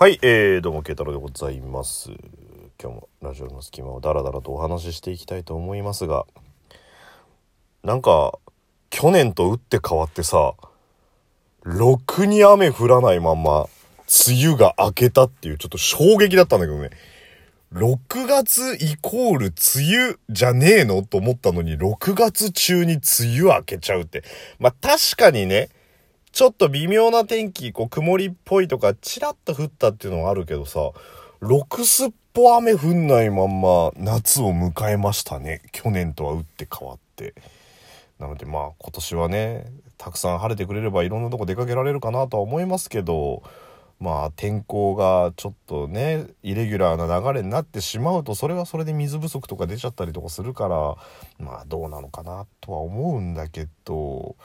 はい、えー、どうも、慶太郎でございます。今日もラジオの隙間をダラダラとお話ししていきたいと思いますが、なんか、去年と打って変わってさ、ろくに雨降らないまんま、梅雨が明けたっていうちょっと衝撃だったんだけどね。6月イコール梅雨じゃねえの？と思ったのに、6月中に梅雨明けちゃうって。まあ、確かにね、ちょっと微妙な天気、こう曇りっぽいとか、チラッと降ったっていうのはあるけどさ、6すっぽ雨降んないまんま夏を迎えましたね。去年とは打って変わって。なのでまあ今年はね、たくさん晴れてくれればいろんなとこ出かけられるかなとは思いますけど、まあ天候がちょっとね、イレギュラーな流れになってしまうと、それはそれで水不足とか出ちゃったりとかするから、まあどうなのかなとは思うんだけど、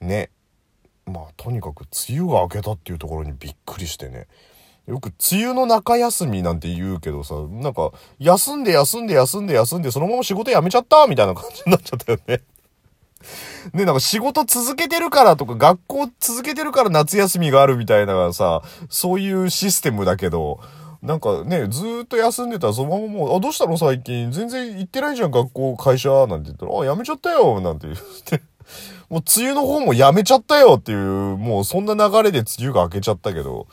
ね。まあとにかく梅雨が明けたっていうところにびっくりしてね。よく梅雨の中休みなんて言うけどさ、なんか休んで休んで休んで休んでそのまま仕事辞めちゃったみたいな感じになっちゃったよね。ね、なんか仕事続けてるからとか学校続けてるから夏休みがあるみたいなさ、そういうシステムだけど、なんかね、ずーっと休んでたらそのままもう、あ、どうしたの最近？全然行ってないじゃん学校、会社なんて言ったら、あ、辞めちゃったよなんて言って。もう梅雨の方もやめちゃったよっていう、もうそんな流れで梅雨が明けちゃったけど、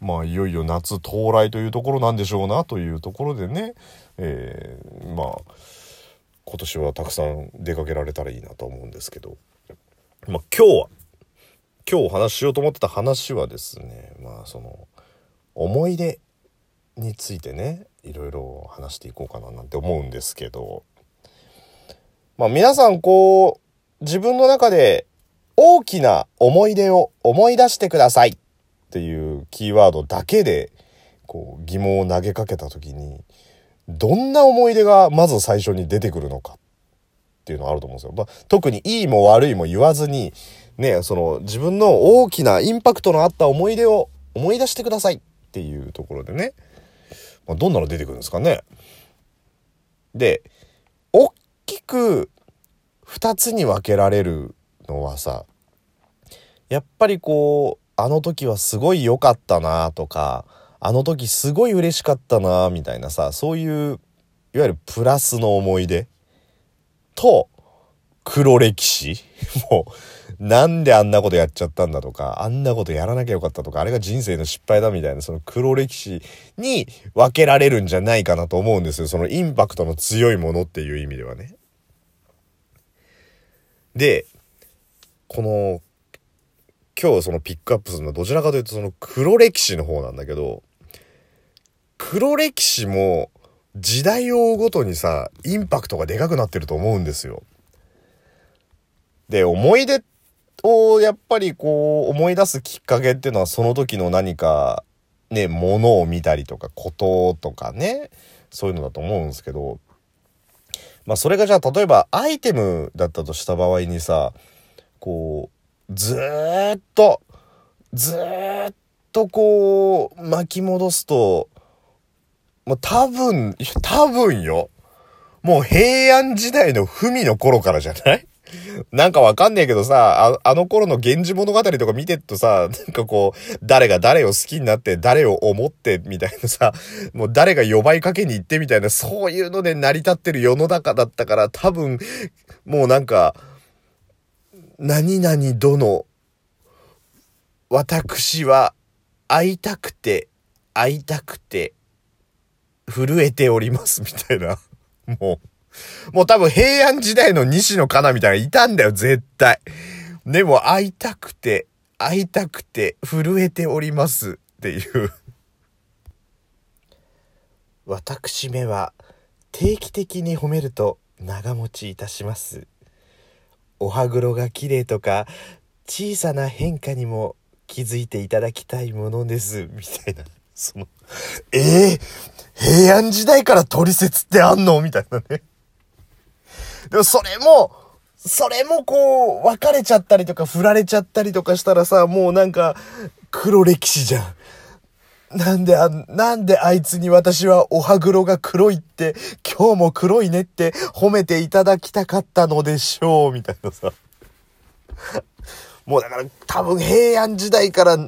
まあいよいよ夏到来というところなんでしょうなというところでね、えー、まあ今年はたくさん出かけられたらいいなと思うんですけど、まあ今日は、今日お話ししようと思ってた話はですね、まあその思い出についてね、いろいろ話していこうかななんて思うんですけど、まあ皆さんこう、自分の中で大きな思い出を思い出してくださいっていうキーワードだけでこう疑問を投げかけた時にどんな思い出がまず最初に出てくるのかっていうのはあると思うんですよ。まあ、特にいいも悪いも言わずにね、その自分の大きなインパクトのあった思い出を思い出してくださいっていうところでね、まあ、どんなの出てくるんですかね。で、大きく2つに分けられるのはさやっぱりこうあの時はすごい良かったなとかあの時すごい嬉しかったなみたいなさそういういわゆるプラスの思い出と黒歴史 もうなんであんなことやっちゃったんだとかあんなことやらなきゃよかったとかあれが人生の失敗だみたいなその黒歴史に分けられるんじゃないかなと思うんですよそのインパクトの強いものっていう意味ではね。で、この、今日そのピックアップするのはどちらかというとその黒歴史の方なんだけど、黒歴史も時代を追うごとにさ、インパクトがでかくなってると思うんですよ。で、思い出をやっぱりこう思い出すきっかけっていうのはその時の何かね、ものを見たりとか、こととかね、そういうのだと思うんですけど、まあそれがじゃあ例えばアイテムだったとした場合にさこうずっとずっとこう巻き戻すとまあ多分多分よ。もう平安時代の文の頃からじゃない？なんかわかんねえけどさ、ああの頃の源氏物語とか見てるとさ、なんかこう、誰が誰を好きになって、誰を思って、みたいなさ、もう誰が呼ばいかけに行ってみたいな、そういうので成り立ってる世の中だったから、多分、もうなんか、何々殿、私は会いたくて、会いたくて、震えております、みたいな。もう。もう多分平安時代の西野カナみたいないたんだよ、絶対。でも会いたくて、会いたくて、震えておりますっていう。私めは定期的に褒めると長持ちいたします。お歯黒が綺麗とか、小さな変化にも気づいていただきたいものです、みたいな。その、ええ平安時代から取説ってあんの？みたいなね。でもそれも、それもこう、別れちゃったりとか、振られちゃったりとかしたらさ、もうなんか、黒歴史じゃん。なんであ、なんであいつに私はお歯黒が黒いって、今日も黒いねって褒めていただきたかったのでしょう、みたいなさ。もうだから多分平安時代から、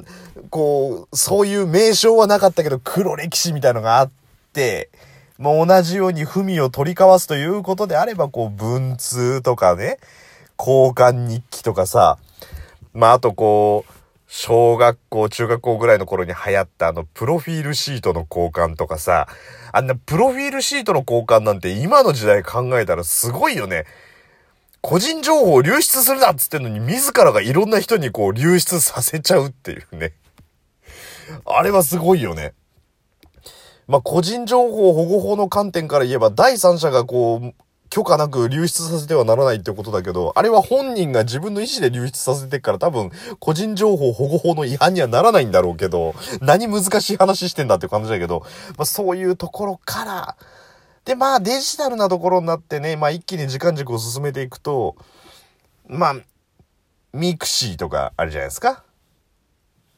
こう、そういう名称はなかったけど、黒歴史みたいのがあって、もう同じように文を取り交わすということであれば、こう、文通とかね、交換日記とかさ、まあ、あとこう、小学校、中学校ぐらいの頃に流行ったあの、プロフィールシートの交換とかさ、あんなプロフィールシートの交換なんて今の時代考えたらすごいよね。個人情報を流出するなっつってんのに自らがいろんな人にこう流出させちゃうっていうね。あれはすごいよね。まあ、個人情報保護法の観点から言えば、第三者がこう、許可なく流出させてはならないってことだけど、あれは本人が自分の意思で流出させてるから多分、個人情報保護法の違反にはならないんだろうけど、何難しい話してんだって感じだけど、まあ、そういうところから、で、まあデジタルなところになってね、まあ一気に時間軸を進めていくと、まあ、ミクシーとかあるじゃないですか。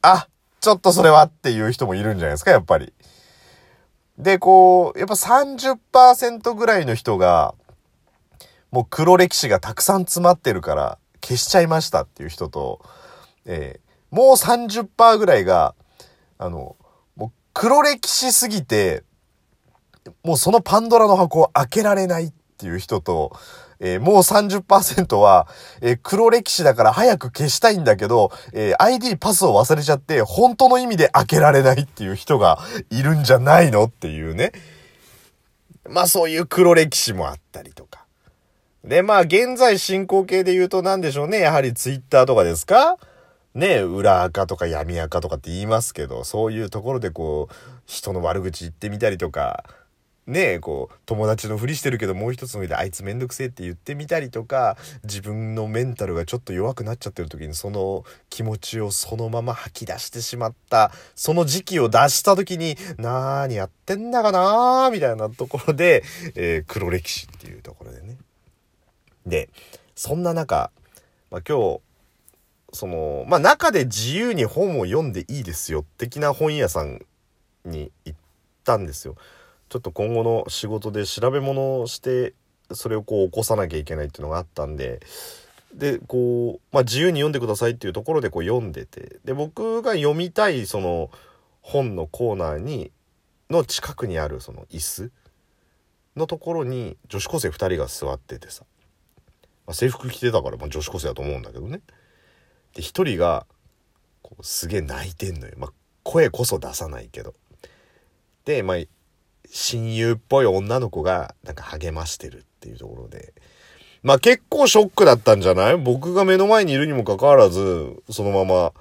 あ、ちょっとそれはっていう人もいるんじゃないですか、やっぱり。で、こう、やっぱ30%ぐらいの人が、もう黒歴史がたくさん詰まってるから消しちゃいましたっていう人と、えー、もう30%ぐらいが、あの、もう黒歴史すぎて、もうそのパンドラの箱を開けられないっていう人と、えー、もう30%は、えー、黒歴史だから早く消したいんだけど、えー、ID パスを忘れちゃって、本当の意味で開けられないっていう人がいるんじゃないのっていうね。まあそういう黒歴史もあったりとか。で、まあ、現在進行形で言うと何でしょうね。やはりツイッターとかですか？ね、裏垢とか闇垢とかって言いますけど、そういうところでこう、人の悪口言ってみたりとか、ねこう、友達のふりしてるけどもう一つの上であいつめんどくせえって言ってみたりとか、自分のメンタルがちょっと弱くなっちゃってる時にその気持ちをそのまま吐き出してしまった、その時期を出した時に、なーにやってんだかなーみたいなところで、えー、黒歴史っていうところでね。で、そんな中、まあ、今日、その、まあ、中で自由に本を読んでいいですよ、的な本屋さんに行ったんですよ。ちょっと今後の仕事で調べ物をして、それをこう起こさなきゃいけないっていうのがあったんで、で、こう、まあ、自由に読んでくださいっていうところでこう読んでて、で、僕が読みたいその本のコーナーに、の近くにあるその椅子のところに女子高生2人が座っててさ、まあ、制服着てたから、まあ、女子高生だと思うんだけどね。で、一人が、こう、すげえ泣いてんのよ。まあ、声こそ出さないけど。で、まあ、親友っぽい女の子が、なんか励ましてるっていうところで。まあ、結構ショックだったんじゃない？僕が目の前にいるにもかかわらず、そのまま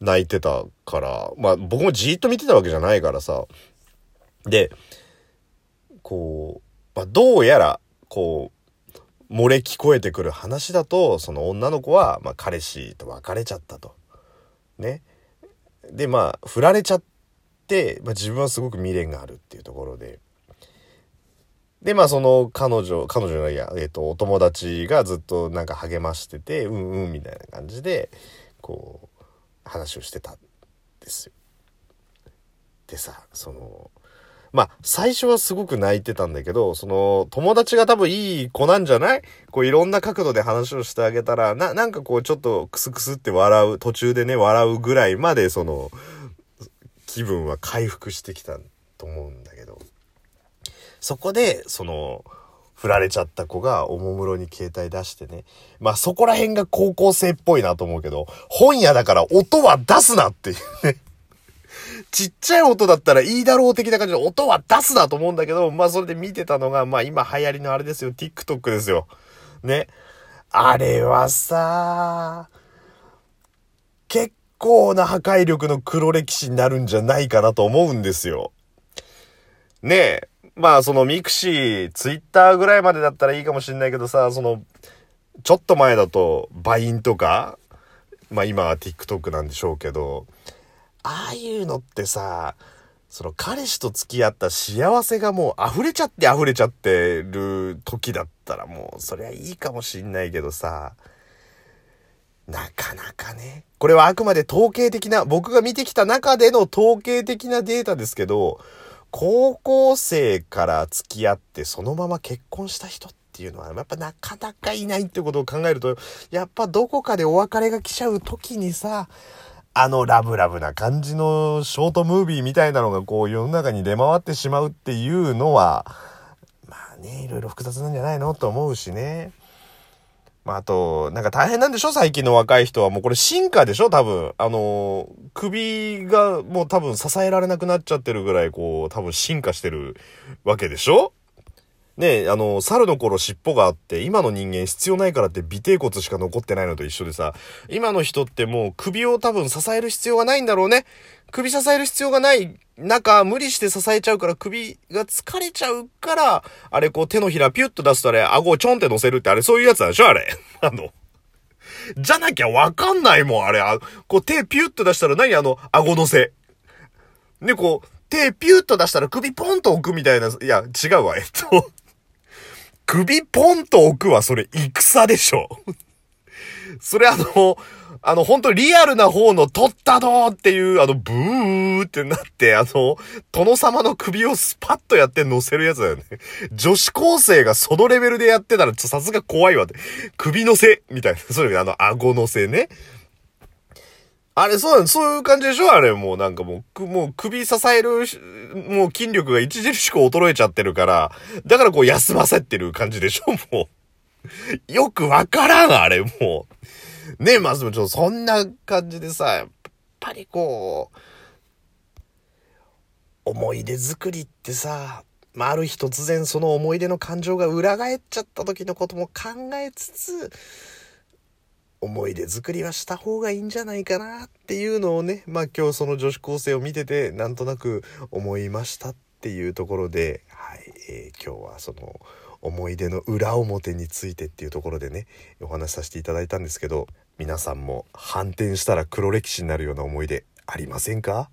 泣いてたから。まあ、僕もじーっと見てたわけじゃないからさ。で、こう、まあ、どうやら、こう、漏れ聞こえてくる話だとその女の子は、まあ、彼氏と別れちゃったと。ね。でまあ振られちゃって、まあ、自分はすごく未練があるっていうところで。でまあその彼女彼女がいや、えっ、ー、とお友達がずっとなんか励ましててうんうんみたいな感じでこう話をしてたんですよ。でさそのまあ、最初はすごく泣いてたんだけど、その、友達が多分いい子なんじゃない？こういろんな角度で話をしてあげたら、な、なんかこうちょっとクスクスって笑う、途中でね、笑うぐらいまで、その、気分は回復してきたと思うんだけど、そこで、その、振られちゃった子がおもむろに携帯出してね。まあそこら辺が高校生っぽいなと思うけど、本屋だから音は出すなっていうね。ちっちゃい音だったらいいだろう的な感じで音は出すなと思うんだけど、まあそれで見てたのが、まあ今流行りのあれですよ、TikTok ですよ。ね。あれはさ、結構な破壊力の黒歴史になるんじゃないかなと思うんですよ。ねえ。まあそのミクシー、ツイッターぐらいまでだったらいいかもしんないけどさ、その、ちょっと前だと、 Vine とか、まあ今は TikTok なんでしょうけど、ああいうのってさ、その彼氏と付き合った幸せがもう溢れちゃって溢れちゃってる時だったらもうそりゃいいかもしんないけどさ、なかなかね。これはあくまで統計的な、僕が見てきた中での統計的なデータですけど、高校生から付き合ってそのまま結婚した人っていうのは、やっぱなかなかいないってことを考えると、やっぱどこかでお別れが来ちゃう時にさ、あのラブラブな感じのショートムービーみたいなのがこう世の中に出回ってしまうっていうのは、まあね、いろいろ複雑なんじゃないの？と思うしね。まあ、あと、なんか大変なんでしょ？最近の若い人は。もうこれ進化でしょ？多分。あの、首がもう多分支えられなくなっちゃってるぐらい、こう、多分進化してるわけでしょ？ねあの、猿の頃尻尾があって、今の人間必要ないからって尾低骨しか残ってないのと一緒でさ、今の人ってもう首を多分支える必要がないんだろうね。首支える必要がない中、無理して支えちゃうから首が疲れちゃうから、あれこう手のひらピュッと出すとあれ、顎をちょんって乗せるってあれそういうやつなんでしょ？あれ。あの。じゃなきゃわかんないもん、あれ。あこう手ピュッと出したら何？あの、顎乗せ。ね、こう、手ピュッと出したら首ポンと置くみたいな、いや、違うわ、えっと。首ポンと置くはそれ戦でしょ。それあの、あの、本当リアルな方の取ったどーっていう、あの、ブーってなって、あの、殿様の首をスパッとやって乗せるやつだよね。女子高生がそのレベルでやってたら、さすが怖いわって。首乗せみたいな。そういうあの、顎乗せね。あれ、そうなんそういう感じでしょ？あれ、もうなんかもう、もう首支える、もう筋力が著しく衰えちゃってるから、だからこう休ませてる感じでしょ？もう。よくわからん、あれ、もう。ねえ、まずもちょっとそんな感じでさ、やっぱりこう、思い出作りってさ、まあ、ある日突然その思い出の感情が裏返っちゃった時のことも考えつつ、思い出作りはした方がいいんじゃないかなっていうのをね、まあ今日その女子高生を見ててなんとなく思いましたっていうところで、はい、えー、今日はその思い出の裏表についてっていうところでね、お話しさせていただいたんですけど、皆さんも反転したら黒歴史になるような思い出ありませんか？